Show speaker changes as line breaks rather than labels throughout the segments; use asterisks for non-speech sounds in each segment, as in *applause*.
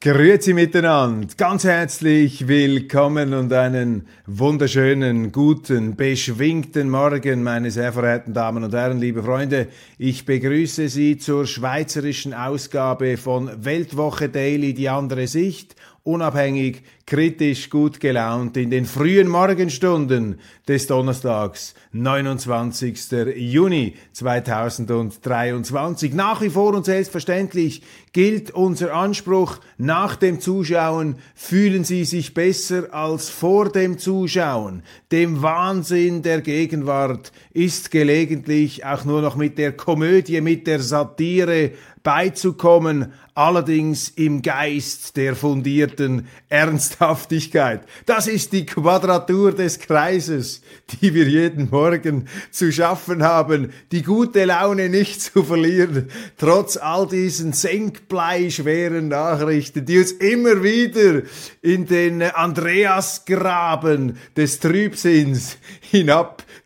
Grüezi miteinander, ganz herzlich willkommen und einen wunderschönen, guten, beschwingten Morgen, meine sehr verehrten Damen und Herren, liebe Freunde. Ich begrüße Sie zur schweizerischen Ausgabe von Weltwoche Daily, die andere Sicht unabhängig, kritisch, gut gelaunt in den frühen Morgenstunden des Donnerstags, 29. Juni 2023. Nach wie vor und selbstverständlich gilt unser Anspruch, nach dem Zuschauen fühlen Sie sich besser als vor dem Zuschauen. Dem Wahnsinn der Gegenwart ist gelegentlich auch nur noch mit der Komödie, mit der Satire beizukommen, allerdings im Geist der fundierten Ernsthaftigkeit. Das ist die Quadratur des Kreises, die wir jeden Morgen zu schaffen haben, die gute Laune nicht zu verlieren, trotz all diesen senkbleischweren Nachrichten, die uns immer wieder in den Andreasgraben des Trübsinns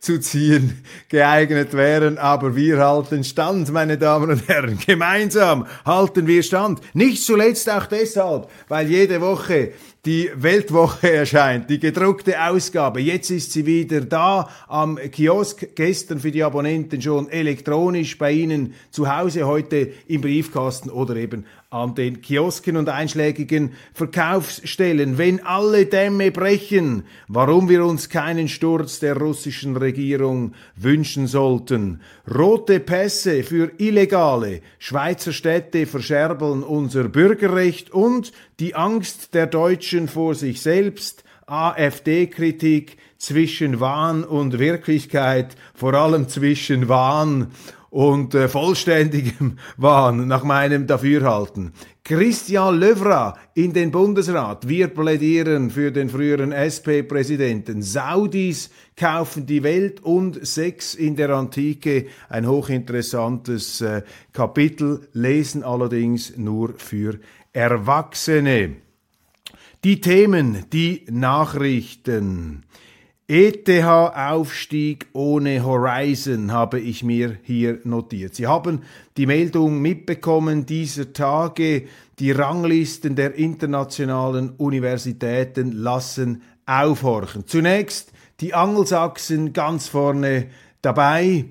hinabzuziehen geeignet wären. Aber wir halten Stand, meine Damen und Herren. *laughs* Gemeinsam halten wir. Stand. Nicht zuletzt auch deshalb, weil jede Woche die Weltwoche erscheint, die gedruckte Ausgabe. Jetzt ist sie wieder da am Kiosk, gestern für die Abonnenten schon elektronisch bei Ihnen zu Hause, heute im Briefkasten oder eben an den Kiosken und einschlägigen Verkaufsstellen. Wenn alle Dämme brechen, warum wir uns keinen Sturz der russischen Regierung wünschen sollten. Rote Pässe für Illegale, Schweizer Städte verscherbeln unser Bürgerrecht und die Angst der Deutschen vor sich selbst, AfD-Kritik zwischen Wahn und Wirklichkeit, vor allem zwischen Wahn und äh, vollständigem *laughs* Wahn nach meinem Dafürhalten. Christian Löwra in den Bundesrat. Wir plädieren für den früheren SP-Präsidenten. Saudis kaufen die Welt und Sex in der Antike. Ein hochinteressantes äh, Kapitel, lesen allerdings nur für Erwachsene. Die Themen, die Nachrichten. ETH-Aufstieg ohne Horizon habe ich mir hier notiert. Sie haben die Meldung mitbekommen dieser Tage, die Ranglisten der internationalen Universitäten lassen aufhorchen. Zunächst die Angelsachsen ganz vorne dabei,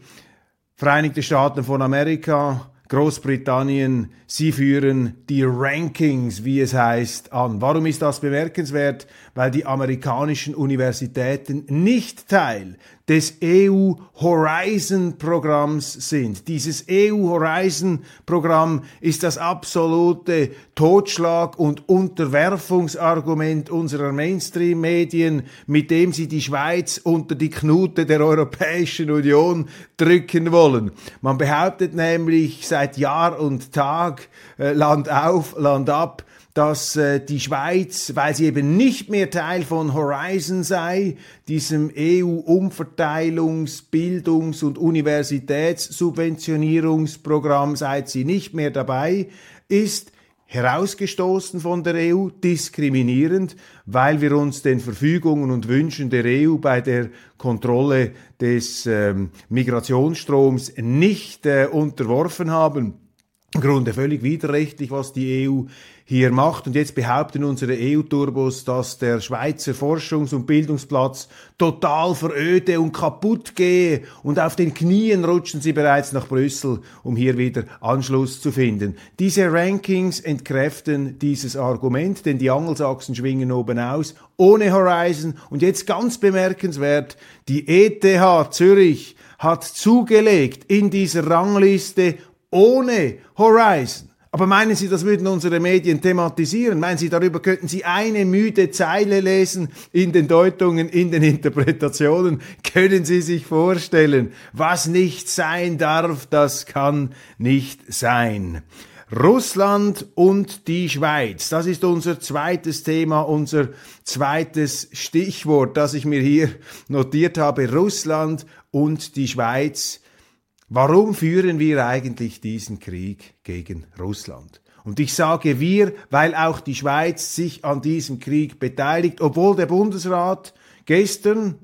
Vereinigte Staaten von Amerika, Großbritannien, sie führen die Rankings, wie es heißt, an. Warum ist das bemerkenswert? Weil die amerikanischen Universitäten nicht Teil des EU Horizon Programms sind. Dieses EU Horizon Programm ist das absolute Totschlag- und Unterwerfungsargument unserer Mainstream-Medien, mit dem sie die Schweiz unter die Knute der Europäischen Union drücken wollen. Man behauptet nämlich seit Jahr und Tag, äh, Land auf, Land ab, dass äh, die Schweiz, weil sie eben nicht mehr Teil von Horizon sei, diesem EU-Umverteilungs-, Bildungs- und Universitätssubventionierungsprogramm, seit sie nicht mehr dabei ist, herausgestoßen von der EU, diskriminierend, weil wir uns den Verfügungen und Wünschen der EU bei der Kontrolle des ähm, Migrationsstroms nicht äh, unterworfen haben. Im Grunde völlig widerrechtlich, was die EU hier macht. Und jetzt behaupten unsere EU-Turbos, dass der Schweizer Forschungs- und Bildungsplatz total veröde und kaputt gehe. Und auf den Knien rutschen sie bereits nach Brüssel, um hier wieder Anschluss zu finden. Diese Rankings entkräften dieses Argument, denn die Angelsachsen schwingen oben aus, ohne Horizon. Und jetzt ganz bemerkenswert, die ETH Zürich hat zugelegt in dieser Rangliste ohne Horizon. Aber meinen Sie, das würden unsere Medien thematisieren? Meinen Sie, darüber könnten Sie eine müde Zeile lesen in den Deutungen, in den Interpretationen? *laughs* Können Sie sich vorstellen, was nicht sein darf, das kann nicht sein. Russland und die Schweiz. Das ist unser zweites Thema, unser zweites Stichwort, das ich mir hier notiert habe. Russland und die Schweiz. Warum führen wir eigentlich diesen Krieg gegen Russland? Und ich sage wir, weil auch die Schweiz sich an diesem Krieg beteiligt, obwohl der Bundesrat gestern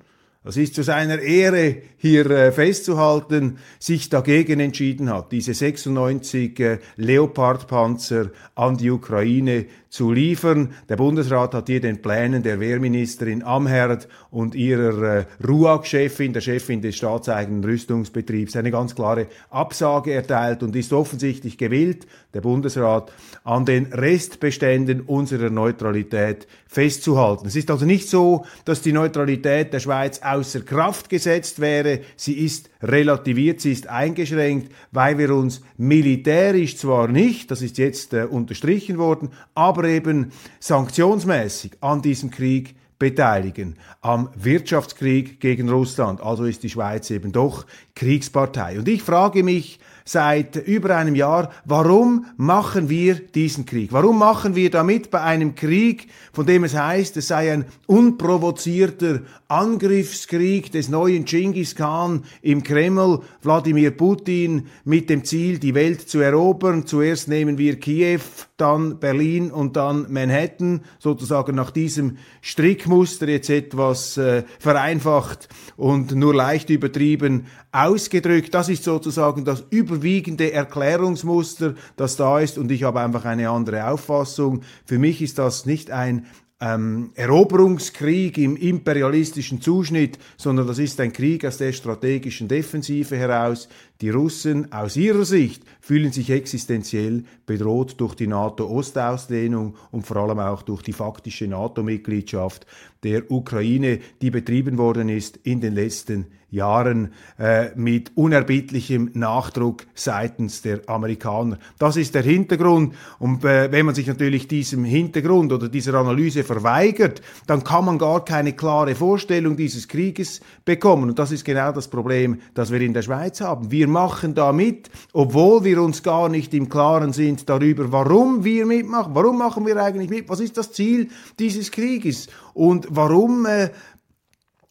das ist zu seiner Ehre hier äh, festzuhalten, sich dagegen entschieden hat, diese 96 äh, Leopard-Panzer an die Ukraine zu liefern. Der Bundesrat hat hier den Plänen der Wehrministerin Amherd und ihrer äh, RUAG-Chefin, der Chefin des staatseigenen Rüstungsbetriebs, eine ganz klare Absage erteilt und ist offensichtlich gewillt, der Bundesrat, an den Restbeständen unserer Neutralität festzuhalten. Es ist also nicht so, dass die Neutralität der Schweiz außer Kraft gesetzt wäre, sie ist relativiert, sie ist eingeschränkt, weil wir uns militärisch zwar nicht, das ist jetzt äh, unterstrichen worden, aber eben sanktionsmäßig an diesem Krieg beteiligen am Wirtschaftskrieg gegen Russland. Also ist die Schweiz eben doch Kriegspartei. Und ich frage mich, seit über einem Jahr, warum machen wir diesen Krieg? Warum machen wir damit bei einem Krieg, von dem es heißt, es sei ein unprovozierter Angriffskrieg des neuen Genghis Khan im Kreml, Wladimir Putin, mit dem Ziel, die Welt zu erobern. Zuerst nehmen wir Kiew, dann Berlin und dann Manhattan, sozusagen nach diesem Strickmuster jetzt etwas äh, vereinfacht und nur leicht übertrieben ausgedrückt. Das ist sozusagen das überwiegende Erklärungsmuster, das da ist und ich habe einfach eine andere Auffassung. Für mich ist das nicht ein ähm, Eroberungskrieg im imperialistischen Zuschnitt, sondern das ist ein Krieg aus der strategischen Defensive heraus. Die Russen aus ihrer Sicht fühlen sich existenziell bedroht durch die NATO-Ostausdehnung und vor allem auch durch die faktische NATO-Mitgliedschaft der Ukraine, die betrieben worden ist in den letzten Jahren äh, mit unerbittlichem Nachdruck seitens der Amerikaner. Das ist der Hintergrund. Und äh, wenn man sich natürlich diesem Hintergrund oder dieser Analyse verweigert, dann kann man gar keine klare Vorstellung dieses Krieges bekommen. Und das ist genau das Problem, das wir in der Schweiz haben. Wir machen da mit, obwohl wir uns gar nicht im Klaren sind darüber, warum wir mitmachen. Warum machen wir eigentlich mit? Was ist das Ziel dieses Krieges? Und warum äh,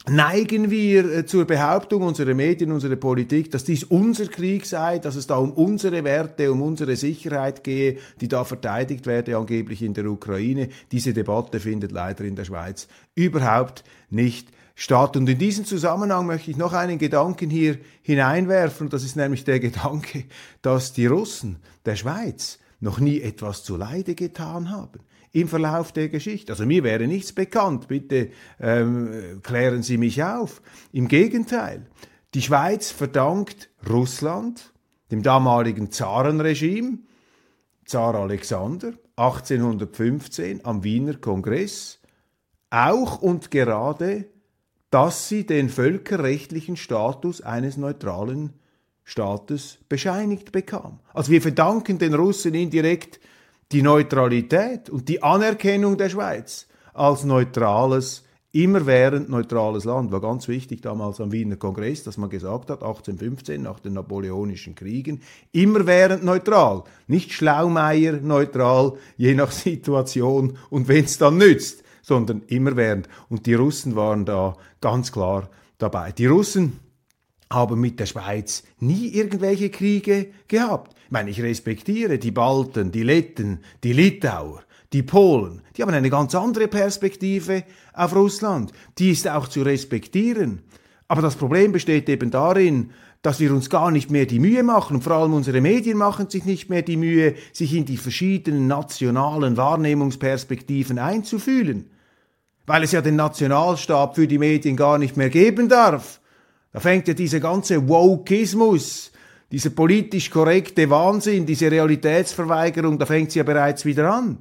neigen wir äh, zur Behauptung unserer Medien, unserer Politik, dass dies unser Krieg sei, dass es da um unsere Werte, um unsere Sicherheit gehe, die da verteidigt werde, angeblich in der Ukraine. Diese Debatte findet leider in der Schweiz überhaupt nicht statt. Und in diesem Zusammenhang möchte ich noch einen Gedanken hier hineinwerfen, und das ist nämlich der Gedanke, dass die Russen der Schweiz noch nie etwas zu Leide getan haben im Verlauf der Geschichte. Also mir wäre nichts bekannt, bitte ähm, klären Sie mich auf. Im Gegenteil, die Schweiz verdankt Russland, dem damaligen Zarenregime, Zar Alexander, 1815 am Wiener Kongress, auch und gerade, dass sie den völkerrechtlichen Status eines neutralen Staates bescheinigt bekam. Also wir verdanken den Russen indirekt die Neutralität und die Anerkennung der Schweiz als neutrales, immerwährend neutrales Land war ganz wichtig damals am Wiener Kongress, dass man gesagt hat, 1815 nach den Napoleonischen Kriegen, immerwährend neutral, nicht Schlaumeier neutral, je nach *laughs* Situation und wenn es dann nützt, sondern immerwährend. Und die Russen waren da ganz klar dabei. Die Russen haben mit der Schweiz nie irgendwelche Kriege gehabt. Ich meine, ich respektiere die Balten, die Letten, die Litauer, die Polen. Die haben eine ganz andere Perspektive auf Russland. Die ist auch zu respektieren. Aber das Problem besteht eben darin, dass wir uns gar nicht mehr die Mühe machen, und vor allem unsere Medien machen sich nicht mehr die Mühe, sich in die verschiedenen nationalen Wahrnehmungsperspektiven einzufühlen, weil es ja den Nationalstab für die Medien gar nicht mehr geben darf. Da fängt ja dieser ganze Wokeismus, dieser politisch korrekte Wahnsinn, diese Realitätsverweigerung, da fängt sie ja bereits wieder an.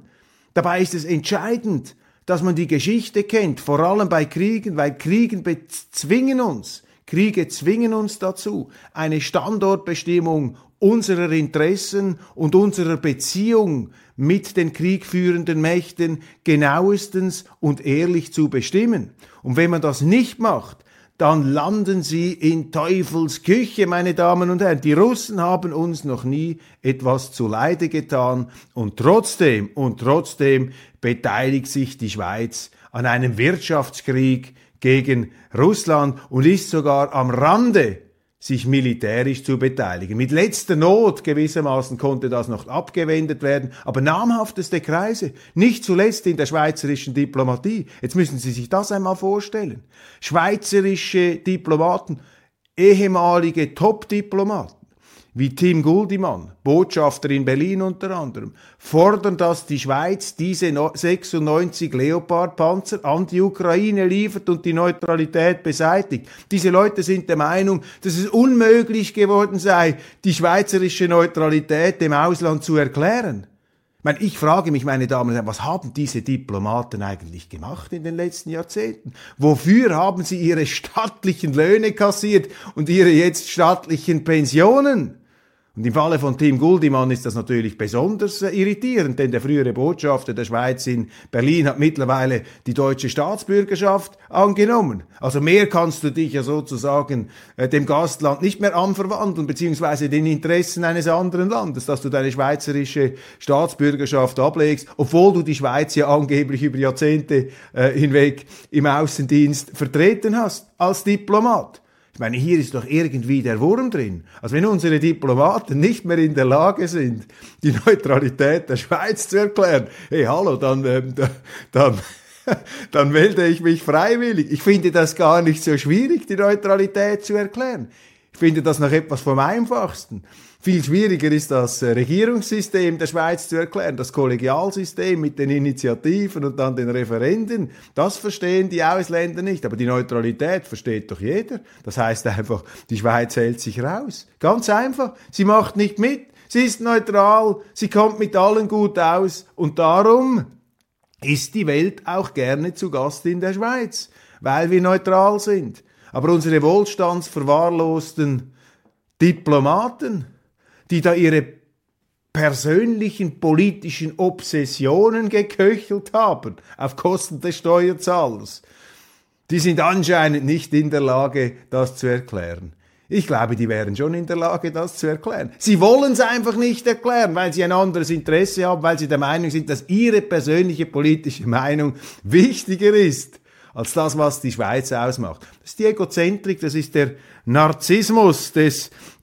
Dabei ist es entscheidend, dass man die Geschichte kennt, vor allem bei Kriegen, weil Kriegen bezwingen uns. Kriege zwingen uns dazu, eine Standortbestimmung unserer Interessen und unserer Beziehung mit den kriegführenden Mächten genauestens und ehrlich zu bestimmen. Und wenn man das nicht macht, dann landen sie in Teufels Küche, meine Damen und Herren. Die Russen haben uns noch nie etwas zu Leide getan und trotzdem und trotzdem beteiligt sich die Schweiz an einem Wirtschaftskrieg gegen Russland und ist sogar am Rande sich militärisch zu beteiligen. Mit letzter Not gewissermaßen konnte das noch abgewendet werden, aber namhafteste Kreise, nicht zuletzt in der schweizerischen Diplomatie. Jetzt müssen Sie sich das einmal vorstellen. Schweizerische Diplomaten, ehemalige Top-Diplomaten, wie Tim Guldimann, Botschafter in Berlin unter anderem, fordern, dass die Schweiz diese 96 Leopard-Panzer an die Ukraine liefert und die Neutralität beseitigt. Diese Leute sind der Meinung, dass es unmöglich geworden sei, die schweizerische Neutralität dem Ausland zu erklären. Ich, frage mich, meine Damen und Herren, was haben diese Diplomaten eigentlich gemacht in den letzten Jahrzehnten? Wofür haben sie ihre stattlichen Löhne kassiert und ihre jetzt stattlichen Pensionen? Und im Falle von Tim Guldimann ist das natürlich besonders äh, irritierend, denn der frühere Botschafter der Schweiz in Berlin hat mittlerweile die deutsche Staatsbürgerschaft angenommen. Also mehr kannst du dich ja sozusagen äh, dem Gastland nicht mehr anverwandeln, beziehungsweise den Interessen eines anderen Landes, dass du deine schweizerische Staatsbürgerschaft ablegst, obwohl du die Schweiz ja angeblich über Jahrzehnte äh, hinweg im Außendienst vertreten hast als Diplomat. Ich meine, hier ist doch irgendwie der Wurm drin. Also wenn unsere Diplomaten nicht mehr in der Lage sind, die Neutralität der Schweiz zu erklären, hey, hallo, dann, ähm, dann, *laughs* dann melde ich mich freiwillig. Ich finde das gar nicht so schwierig, die Neutralität zu erklären. Ich finde das noch etwas vom Einfachsten. Viel schwieriger ist das äh, Regierungssystem der Schweiz zu erklären, das Kollegialsystem mit den Initiativen und dann den Referenden. Das verstehen die Ausländer nicht, aber die Neutralität versteht doch jeder. Das heißt einfach, die Schweiz hält sich raus. Ganz einfach. Sie macht nicht mit. Sie ist neutral. Sie kommt mit allen gut aus. Und darum ist die Welt auch gerne zu Gast in der Schweiz, weil wir neutral sind. Aber unsere wohlstandsverwahrlosten Diplomaten, die da ihre persönlichen politischen Obsessionen geköchelt haben auf Kosten des Steuerzahlers. Die sind anscheinend nicht in der Lage, das zu erklären. Ich glaube, die wären schon in der Lage, das zu erklären. Sie wollen es einfach nicht erklären, weil sie ein anderes Interesse haben, weil sie der Meinung sind, dass ihre persönliche politische Meinung wichtiger ist als das, was die Schweiz ausmacht. Das ist die Egozentrik, das ist der Narzissmus des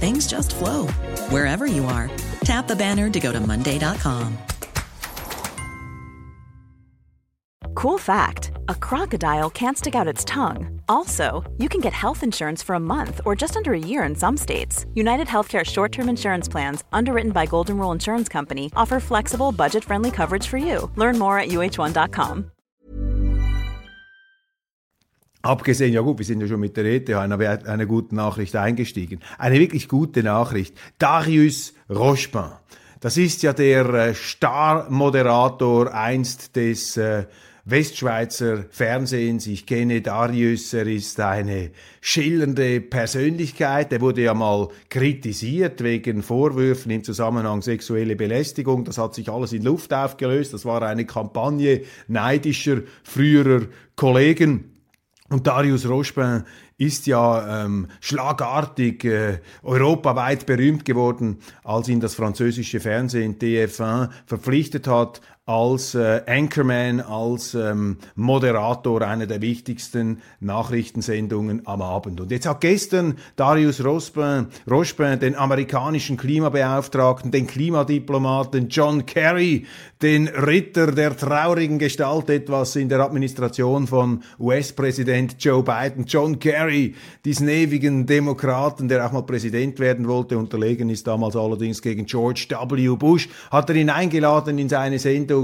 things just flow wherever you are. Tap the banner to go to Monday.com.
Cool fact a crocodile can't stick out its tongue. Also, you can get health insurance for a month or just under a year in some states. United Healthcare short term insurance plans, underwritten by Golden Rule Insurance Company, offer flexible, budget friendly coverage for you. Learn more at uh1.com.
Abgesehen, ja gut, wir sind ja schon mit der ETH einer, einer guten Nachricht eingestiegen. Eine wirklich gute Nachricht. Darius Rochepin. Das ist ja der äh, Star-Moderator einst des äh, Westschweizer Fernsehens. Ich kenne Darius, er ist eine schillernde Persönlichkeit. Er wurde ja mal kritisiert wegen Vorwürfen im Zusammenhang sexuelle Belästigung. Das hat sich alles in Luft aufgelöst. Das war eine Kampagne neidischer früherer Kollegen. Und Darius Rochepin ist ja ähm, schlagartig äh, europaweit berühmt geworden, als ihn das französische Fernsehen TF1 verpflichtet hat, als äh, Anchorman, als ähm, Moderator einer der wichtigsten Nachrichtensendungen am Abend. Und jetzt hat gestern Darius Rospin, Rospin den amerikanischen Klimabeauftragten, den Klimadiplomaten John Kerry, den Ritter der traurigen Gestalt etwas in der Administration von US-Präsident Joe Biden, John Kerry, diesen ewigen Demokraten, der auch mal Präsident werden wollte, unterlegen ist damals allerdings gegen George W. Bush, hat er ihn eingeladen in seine Sendung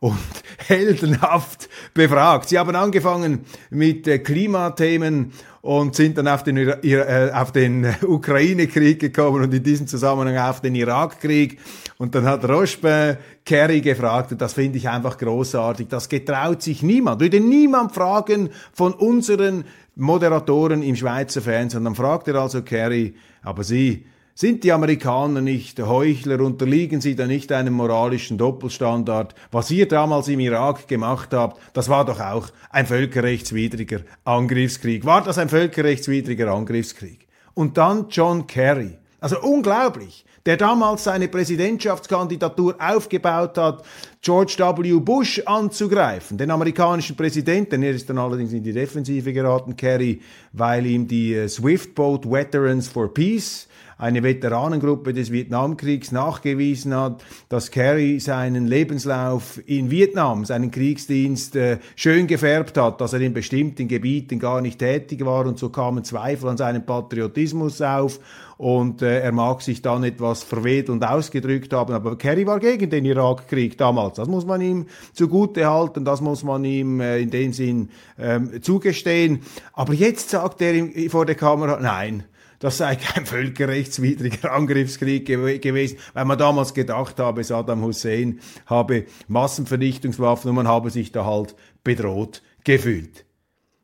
und *laughs* heldenhaft befragt. Sie haben angefangen mit äh, Klimathemen und sind dann auf den, äh, auf den Ukraine-Krieg gekommen und in diesem Zusammenhang auf den Irak-Krieg. Und dann hat Roche Kerry gefragt, und das finde ich einfach großartig, das getraut sich niemand, würde niemand fragen von unseren Moderatoren im Schweizer Fernsehen. Und dann fragt er also Kerry, aber Sie, sind die Amerikaner nicht Heuchler? Unterliegen sie da nicht einem moralischen Doppelstandard? Was ihr damals im Irak gemacht habt, das war doch auch ein völkerrechtswidriger Angriffskrieg. War das ein völkerrechtswidriger Angriffskrieg? Und dann John Kerry. Also unglaublich der damals seine Präsidentschaftskandidatur aufgebaut hat, George W. Bush anzugreifen, den amerikanischen Präsidenten. Er ist dann allerdings in die Defensive geraten, Kerry, weil ihm die äh, Swift Boat Veterans for Peace eine Veteranengruppe des Vietnamkriegs nachgewiesen hat, dass Kerry seinen Lebenslauf in Vietnam, seinen Kriegsdienst äh, schön gefärbt hat, dass er in bestimmten Gebieten gar nicht tätig war und so kamen Zweifel an seinem Patriotismus auf und äh, er mag sich dann etwas verwedelnd ausgedrückt haben, aber Kerry war gegen den Irakkrieg damals. Das muss man ihm zugute halten, das muss man ihm äh, in dem Sinn ähm, zugestehen. Aber jetzt sagt er ihm vor der Kamera, nein, das sei kein völkerrechtswidriger Angriffskrieg gew gewesen, weil man damals gedacht habe, Saddam Hussein habe Massenvernichtungswaffen und man habe sich da halt bedroht gefühlt.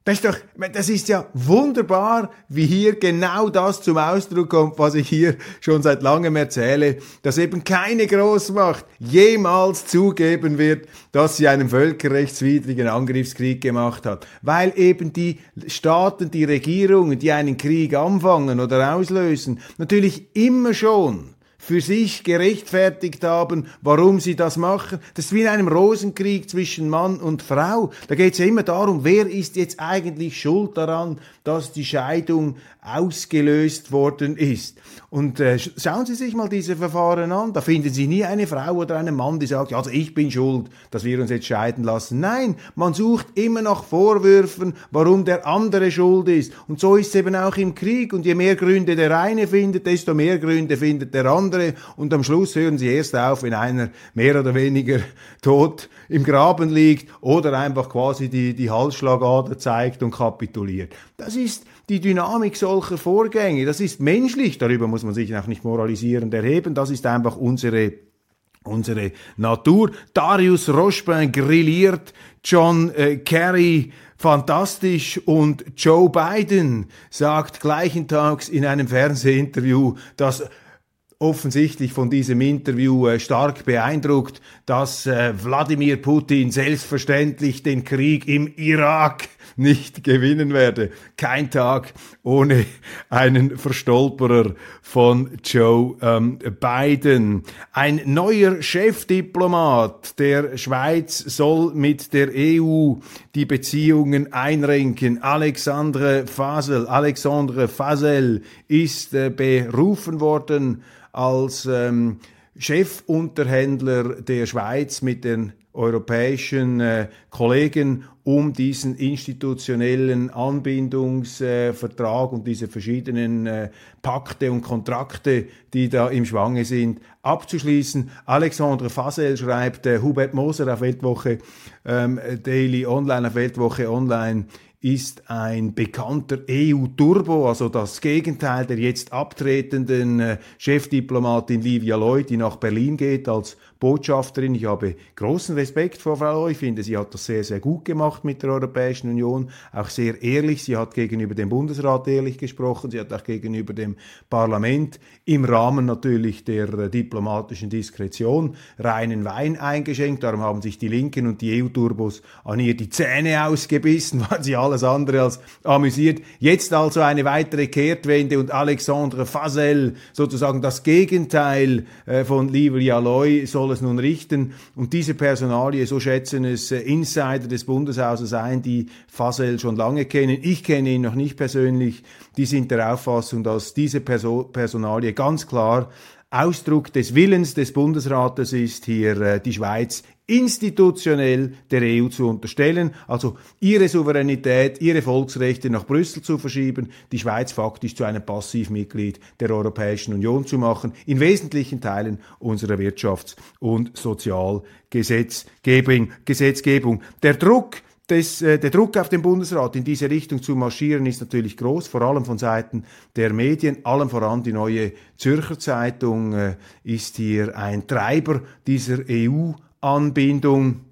Das ist doch, das ist ja wunderbar, wie hier genau das zum Ausdruck kommt, was ich hier schon seit langem erzähle, dass eben keine Großmacht jemals zugeben wird, dass sie einen völkerrechtswidrigen Angriffskrieg gemacht hat, weil eben die Staaten, die Regierungen, die einen Krieg anfangen oder auslösen, natürlich immer schon für sich gerechtfertigt haben, warum sie das machen. Das ist wie in einem Rosenkrieg zwischen Mann und Frau. Da geht es ja immer darum, wer ist jetzt eigentlich schuld daran, dass die Scheidung ausgelöst worden ist. Und äh, schauen Sie sich mal diese Verfahren an. Da finden Sie nie eine Frau oder einen Mann, die sagt, also ich bin schuld, dass wir uns jetzt scheiden lassen. Nein, man sucht immer nach Vorwürfen, warum der andere schuld ist. Und so ist es eben auch im Krieg. Und je mehr Gründe der eine findet, desto mehr Gründe findet der andere. Und am Schluss hören Sie erst auf, wenn einer mehr oder weniger *laughs* tot im Graben liegt oder einfach quasi die, die Halsschlagader zeigt und kapituliert. Das ist die Dynamik solcher Vorgänge. Das ist menschlich. Darüber muss man sich auch nicht moralisierend erheben. Das ist einfach unsere unsere Natur. Darius Rochepin grilliert, John äh, Kerry fantastisch und Joe Biden sagt gleichen Tags in einem Fernsehinterview, dass offensichtlich von diesem Interview äh, stark beeindruckt, dass äh, Wladimir Putin selbstverständlich den Krieg im Irak nicht gewinnen werde. Kein Tag ohne einen Verstolperer von Joe ähm, Biden. Ein neuer Chefdiplomat der Schweiz soll mit der EU die Beziehungen einrenken. Alexandre Fasel, Alexandre Fasel ist äh, berufen worden als ähm, Chefunterhändler der Schweiz mit den europäischen äh, Kollegen, um diesen institutionellen Anbindungsvertrag und diese verschiedenen äh, Pakte und Kontrakte, die da im Schwange sind, abzuschließen. Alexandre Fasel schreibt, äh, Hubert Moser auf Weltwoche ähm, Daily Online, auf Weltwoche Online, ist ein bekannter EU-Turbo, also das Gegenteil der jetzt abtretenden äh, Chefdiplomatin Livia Lloyd, die nach Berlin geht als Botschafterin. Ich habe großen Respekt vor Frau Lloyd. Ich finde, sie hat das sehr, sehr gut gemacht mit der Europäischen Union. Auch sehr ehrlich. Sie hat gegenüber dem Bundesrat ehrlich gesprochen. Sie hat auch gegenüber dem Parlament im Rahmen natürlich der äh, diplomatischen Diskretion reinen Wein eingeschenkt. Darum haben sich die Linken und die EU-Turbos an ihr die Zähne ausgebissen, *laughs* weil sie alle alles andere als amüsiert. Jetzt also eine weitere Kehrtwende und Alexandre Fasel, sozusagen das Gegenteil äh, von Livry Alloy, soll es nun richten. Und diese Personalie, so schätzen es äh, Insider des Bundeshauses ein, die Fasel schon lange kennen. Ich kenne ihn noch nicht persönlich. Die sind der Auffassung, dass diese Perso Personalie ganz klar Ausdruck des Willens des Bundesrates ist, hier äh, die Schweiz institutionell der EU zu unterstellen, also ihre Souveränität, ihre Volksrechte nach Brüssel zu verschieben, die Schweiz faktisch zu einem Passivmitglied der Europäischen Union zu machen, in wesentlichen Teilen unserer Wirtschafts- und Sozialgesetzgebung. Gesetzgebung. Der Druck das, äh, der Druck auf den Bundesrat in diese Richtung zu marschieren ist natürlich groß, vor allem von Seiten der Medien, allem voran die neue Zürcher Zeitung äh, ist hier ein Treiber dieser EU-Anbindung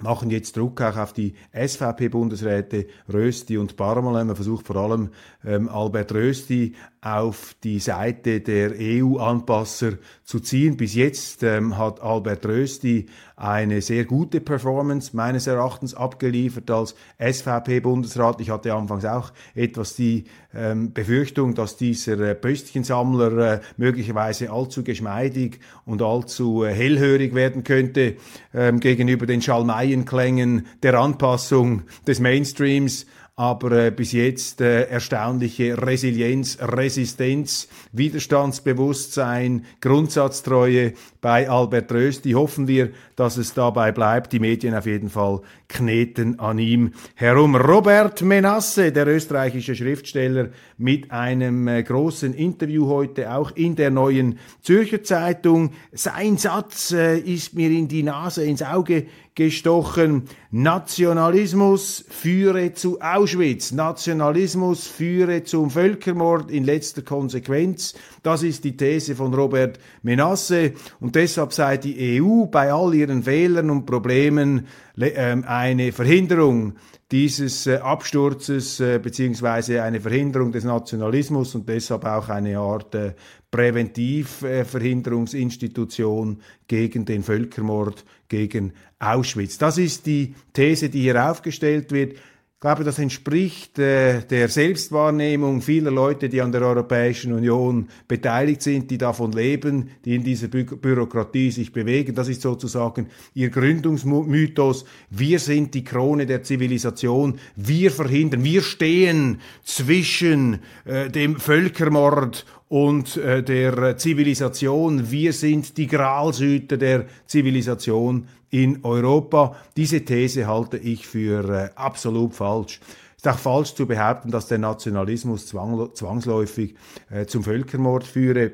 machen jetzt Druck auch auf die SVP-Bundesräte Rösti und Barmelen. Man versucht vor allem ähm, Albert Rösti auf die Seite der EU-Anpasser zu ziehen. Bis jetzt ähm, hat Albert Rösti eine sehr gute Performance meines Erachtens abgeliefert als SVP-Bundesrat. Ich hatte anfangs auch etwas die ähm, Befürchtung, dass dieser äh, Pöstchensammler äh, möglicherweise allzu geschmeidig und allzu äh, hellhörig werden könnte ähm, gegenüber den Schalmeienklängen der Anpassung des Mainstreams aber äh, bis jetzt äh, erstaunliche Resilienz, Resistenz, Widerstandsbewusstsein, Grundsatztreue bei Albert Rösti. Hoffen wir, dass es dabei bleibt. Die Medien auf jeden Fall kneten an ihm herum. Robert Menasse, der österreichische Schriftsteller, mit einem äh, großen Interview heute auch in der neuen Zürcher Zeitung. Sein Satz äh, ist mir in die Nase, ins Auge gestochen. Nationalismus führe zu Auschwitz. Nationalismus führe zum Völkermord in letzter Konsequenz. Das ist die These von Robert Menasse. Und deshalb sei die EU bei all ihren Fehlern und Problemen ähm, eine Verhinderung dieses äh, Absturzes äh, beziehungsweise eine Verhinderung des Nationalismus und deshalb auch eine Art äh, Präventivverhinderungsinstitution gegen den Völkermord, gegen Auschwitz. Das ist die These, die hier aufgestellt wird. Ich glaube, das entspricht äh, der Selbstwahrnehmung vieler Leute, die an der Europäischen Union beteiligt sind, die davon leben, die in dieser Bü Bürokratie sich bewegen. Das ist sozusagen ihr Gründungsmythos. Wir sind die Krone der Zivilisation. Wir verhindern, wir stehen zwischen äh, dem Völkermord und äh, der Zivilisation. Wir sind die Gralshüter der Zivilisation in Europa. Diese These halte ich für äh, absolut falsch. Es ist auch falsch zu behaupten, dass der Nationalismus zwangsläufig äh, zum Völkermord führe.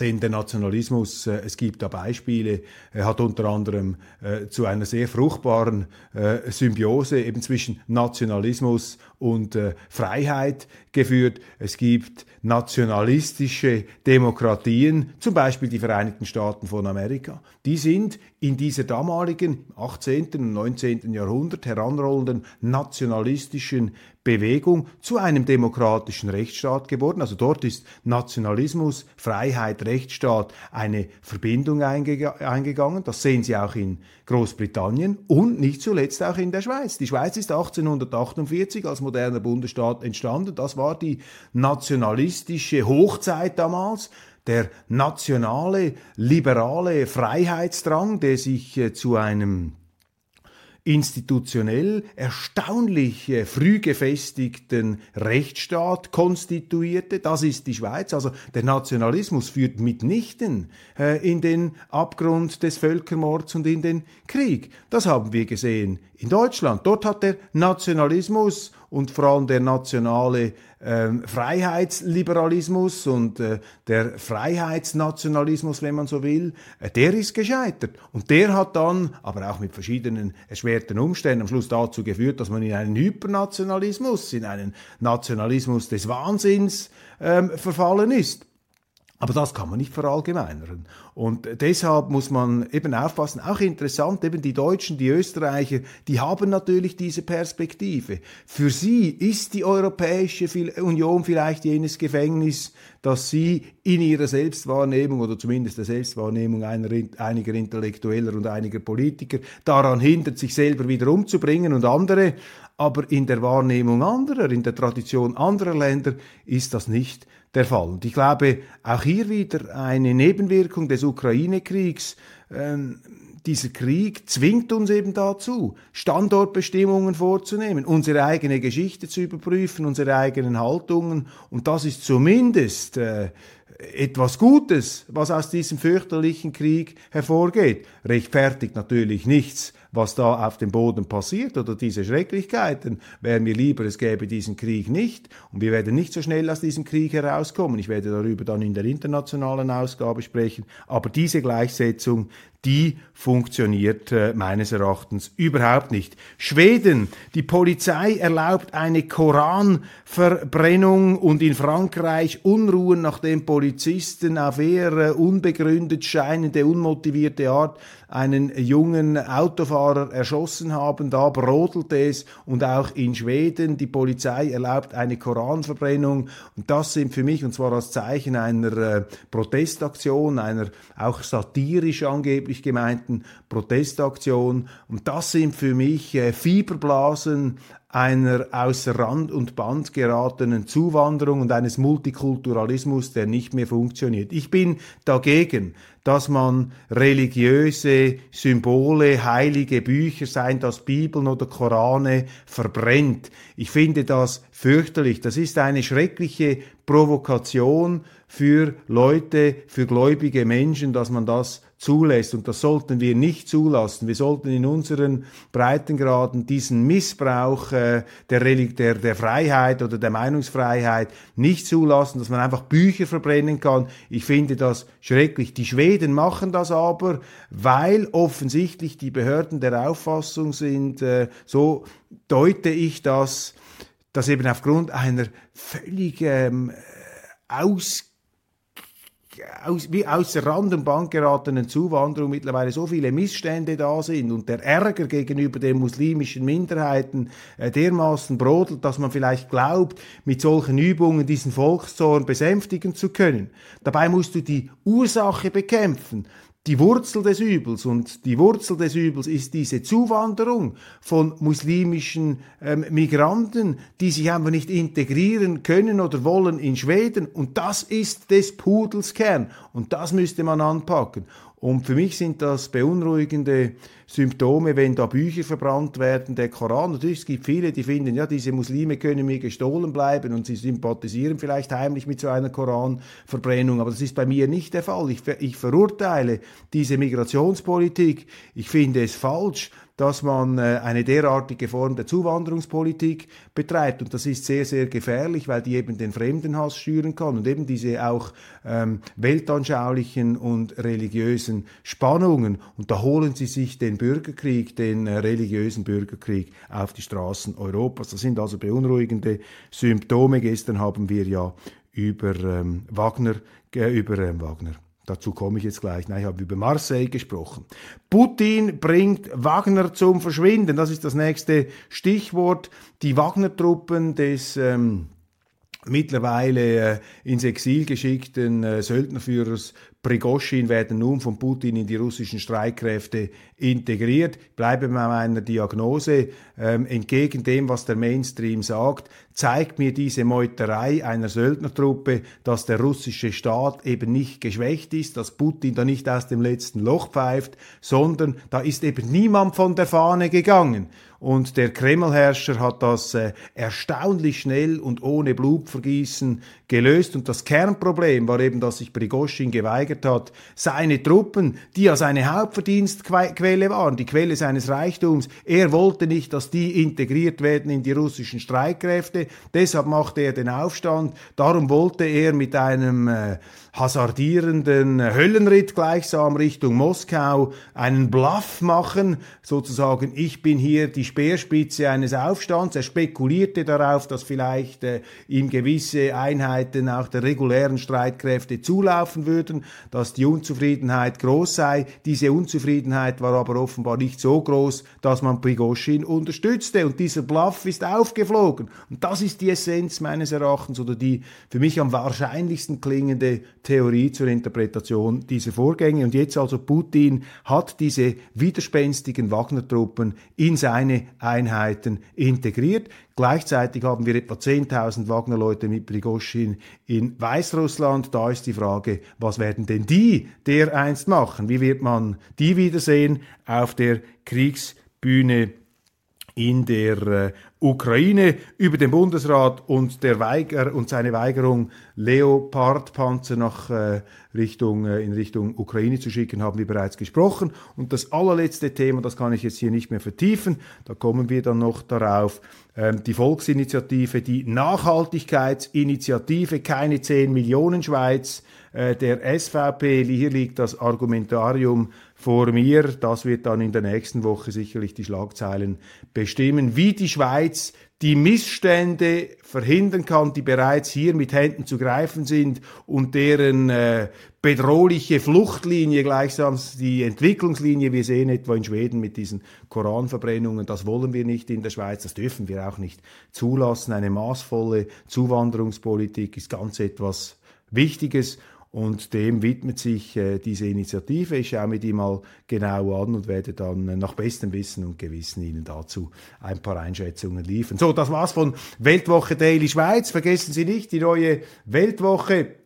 Denn der Nationalismus, äh, es gibt da Beispiele, er hat unter anderem äh, zu einer sehr fruchtbaren äh, Symbiose eben zwischen Nationalismus und äh, Freiheit geführt. Es gibt nationalistische Demokratien, zum Beispiel die Vereinigten Staaten von Amerika. Die sind in dieser damaligen 18. und 19. Jahrhundert heranrollenden nationalistischen Bewegung zu einem demokratischen Rechtsstaat geworden. Also dort ist Nationalismus, Freiheit, Rechtsstaat eine Verbindung einge eingegangen. Das sehen Sie auch in Großbritannien und nicht zuletzt auch in der Schweiz. Die Schweiz ist 1848 als moderner Bundesstaat entstanden. Das war die nationalistische Hochzeit damals der nationale, liberale Freiheitsdrang, der sich äh, zu einem institutionell erstaunlich äh, früh gefestigten Rechtsstaat konstituierte. Das ist die Schweiz. Also der Nationalismus führt mitnichten äh, in den Abgrund des Völkermords und in den Krieg. Das haben wir gesehen in Deutschland. Dort hat der Nationalismus und vor allem der nationale ähm, Freiheitsliberalismus und äh, der Freiheitsnationalismus, wenn man so will, äh, der ist gescheitert. Und der hat dann, aber auch mit verschiedenen erschwerten Umständen, am Schluss dazu geführt, dass man in einen Hypernationalismus, in einen Nationalismus des Wahnsinns ähm, verfallen ist. Aber das kann man nicht verallgemeinern. Und deshalb muss man eben aufpassen. Auch interessant, eben die Deutschen, die Österreicher, die haben natürlich diese Perspektive. Für sie ist die Europäische Union vielleicht jenes Gefängnis, das sie in ihrer Selbstwahrnehmung oder zumindest der Selbstwahrnehmung einer, einiger Intellektueller und einiger Politiker daran hindert, sich selber wieder umzubringen und andere aber in der Wahrnehmung anderer, in der Tradition anderer Länder ist das nicht der Fall. Und ich glaube, auch hier wieder eine Nebenwirkung des Ukraine-Kriegs. Ähm, dieser Krieg zwingt uns eben dazu, Standortbestimmungen vorzunehmen, unsere eigene Geschichte zu überprüfen, unsere eigenen Haltungen. Und das ist zumindest äh, etwas Gutes, was aus diesem fürchterlichen Krieg hervorgeht. Rechtfertigt natürlich nichts was da auf dem Boden passiert oder diese Schrecklichkeiten. Wäre mir lieber, es gäbe diesen Krieg nicht und wir werden nicht so schnell aus diesem Krieg herauskommen. Ich werde darüber dann in der internationalen Ausgabe sprechen. Aber diese Gleichsetzung, die funktioniert äh, meines Erachtens überhaupt nicht. Schweden, die Polizei erlaubt eine Koranverbrennung und in Frankreich Unruhen, nachdem Polizisten auf eher äh, unbegründet scheinende, unmotivierte Art einen jungen Autofahrer erschossen haben. Da brodelte es und auch in Schweden die Polizei erlaubt eine Koranverbrennung und das sind für mich und zwar als Zeichen einer äh, Protestaktion, einer auch satirisch angeblich gemeinten Protestaktion und das sind für mich äh, Fieberblasen einer außer Rand und Band geratenen Zuwanderung und eines Multikulturalismus, der nicht mehr funktioniert. Ich bin dagegen, dass man religiöse Symbole, heilige Bücher, seien das Bibeln oder Korane, verbrennt. Ich finde das fürchterlich. Das ist eine schreckliche Provokation für Leute, für gläubige Menschen, dass man das zulässt. Und das sollten wir nicht zulassen. Wir sollten in unseren Breitengraden diesen Missbrauch äh, der, der, der Freiheit oder der Meinungsfreiheit nicht zulassen, dass man einfach Bücher verbrennen kann. Ich finde das schrecklich. Die Schweden machen das aber, weil offensichtlich die Behörden der Auffassung sind, äh, so deute ich das, dass eben aufgrund einer völlig ähm, aus aus, wie außer Rand und Band geratenen Zuwanderung mittlerweile so viele Missstände da sind und der Ärger gegenüber den muslimischen Minderheiten äh, dermaßen brodelt, dass man vielleicht glaubt, mit solchen Übungen diesen Volkszorn besänftigen zu können. Dabei musst du die Ursache bekämpfen die Wurzel des Übels. Und die Wurzel des Übels ist diese Zuwanderung von muslimischen ähm, Migranten, die sich einfach nicht integrieren können oder wollen in Schweden. Und das ist des Pudels Kern. Und das müsste man anpacken. Und für mich sind das beunruhigende Symptome, wenn da Bücher verbrannt werden, der Koran. Natürlich, es gibt viele, die finden, ja, diese Muslime können mir gestohlen bleiben und sie sympathisieren vielleicht heimlich mit so einer Koranverbrennung, aber das ist bei mir nicht der Fall. Ich, ich verurteile diese Migrationspolitik. Ich finde es falsch, dass man äh, eine derartige Form der Zuwanderungspolitik betreibt. Und das ist sehr, sehr gefährlich, weil die eben den Fremdenhass schüren kann und eben diese auch ähm, weltanschaulichen und religiösen Spannungen. Und da holen sie sich den Bürgerkrieg, den äh, religiösen Bürgerkrieg auf die Straßen Europas. Das sind also beunruhigende Symptome. Gestern haben wir ja über ähm, Wagner, äh, über ähm, Wagner, Dazu komme ich jetzt gleich. Nein, ich habe über Marseille gesprochen. Putin bringt Wagner zum Verschwinden. Das ist das nächste Stichwort. Die Wagner-Truppen des ähm, mittlerweile äh, ins Exil geschickten äh, Söldnerführers Prigoschin werden nun von Putin in die russischen Streitkräfte integriert. Ich bleibe bei meiner Diagnose. Ähm, entgegen dem, was der Mainstream sagt, zeigt mir diese Meuterei einer Söldnertruppe, dass der russische Staat eben nicht geschwächt ist, dass Putin da nicht aus dem letzten Loch pfeift, sondern da ist eben niemand von der Fahne gegangen. Und der Kremlherrscher hat das äh, erstaunlich schnell und ohne Blutvergießen gelöst. Und das Kernproblem war eben, dass sich Prigoschin geweigert hat, seine Truppen, die ja seine Hauptverdienstquelle waren, die Quelle seines Reichtums, er wollte nicht, dass die integriert werden in die russischen Streitkräfte. Deshalb machte er den Aufstand. Darum wollte er mit einem äh, hasardierenden Höllenritt gleichsam Richtung Moskau einen Bluff machen, sozusagen, ich bin hier die Speerspitze eines Aufstands. Er spekulierte darauf, dass vielleicht äh, ihm gewisse Einheiten auch der regulären Streitkräfte zulaufen würden. Dass die Unzufriedenheit groß sei. Diese Unzufriedenheit war aber offenbar nicht so groß, dass man Prigozhin unterstützte. Und dieser Bluff ist aufgeflogen. Und das ist die Essenz meines Erachtens oder die für mich am wahrscheinlichsten klingende Theorie zur Interpretation dieser Vorgänge. Und jetzt also Putin hat diese widerspenstigen Wagner-Truppen in seine Einheiten integriert. Gleichzeitig haben wir etwa 10.000 Wagner-Leute mit Prigozhin in Weißrussland. Da ist die Frage, was werden denn die dereinst machen? Wie wird man die wiedersehen auf der Kriegsbühne in der äh, Ukraine über den Bundesrat und der Weiger und seine Weigerung Leopard-Panzer nach äh, Richtung äh, in Richtung Ukraine zu schicken, haben wir bereits gesprochen. Und das allerletzte Thema, das kann ich jetzt hier nicht mehr vertiefen, da kommen wir dann noch darauf. Ähm, die Volksinitiative, die Nachhaltigkeitsinitiative, keine 10 Millionen Schweiz der SVP. Hier liegt das Argumentarium vor mir. Das wird dann in der nächsten Woche sicherlich die Schlagzeilen bestimmen, wie die Schweiz die Missstände verhindern kann, die bereits hier mit Händen zu greifen sind und deren äh, bedrohliche Fluchtlinie gleichsam die Entwicklungslinie. Wir sehen etwa in Schweden mit diesen Koranverbrennungen. Das wollen wir nicht in der Schweiz. Das dürfen wir auch nicht zulassen. Eine maßvolle Zuwanderungspolitik ist ganz etwas Wichtiges. Und dem widmet sich äh, diese Initiative. Ich schaue mir die mal genau an und werde dann äh, nach bestem Wissen und Gewissen Ihnen dazu ein paar Einschätzungen liefern. So, das war's von Weltwoche Daily Schweiz. Vergessen Sie nicht, die neue Weltwoche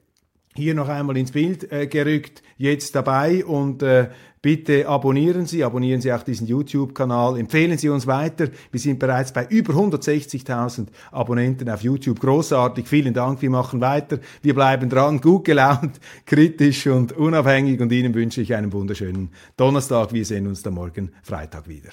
hier noch einmal ins Bild äh, gerückt, jetzt dabei und äh, Bitte abonnieren Sie, abonnieren Sie auch diesen YouTube-Kanal, empfehlen Sie uns weiter. Wir sind bereits bei über 160.000 Abonnenten auf YouTube. Großartig, vielen Dank, wir machen weiter. Wir bleiben dran, gut gelaunt, *laughs* kritisch und unabhängig und Ihnen wünsche ich einen wunderschönen Donnerstag. Wir sehen uns dann morgen Freitag wieder.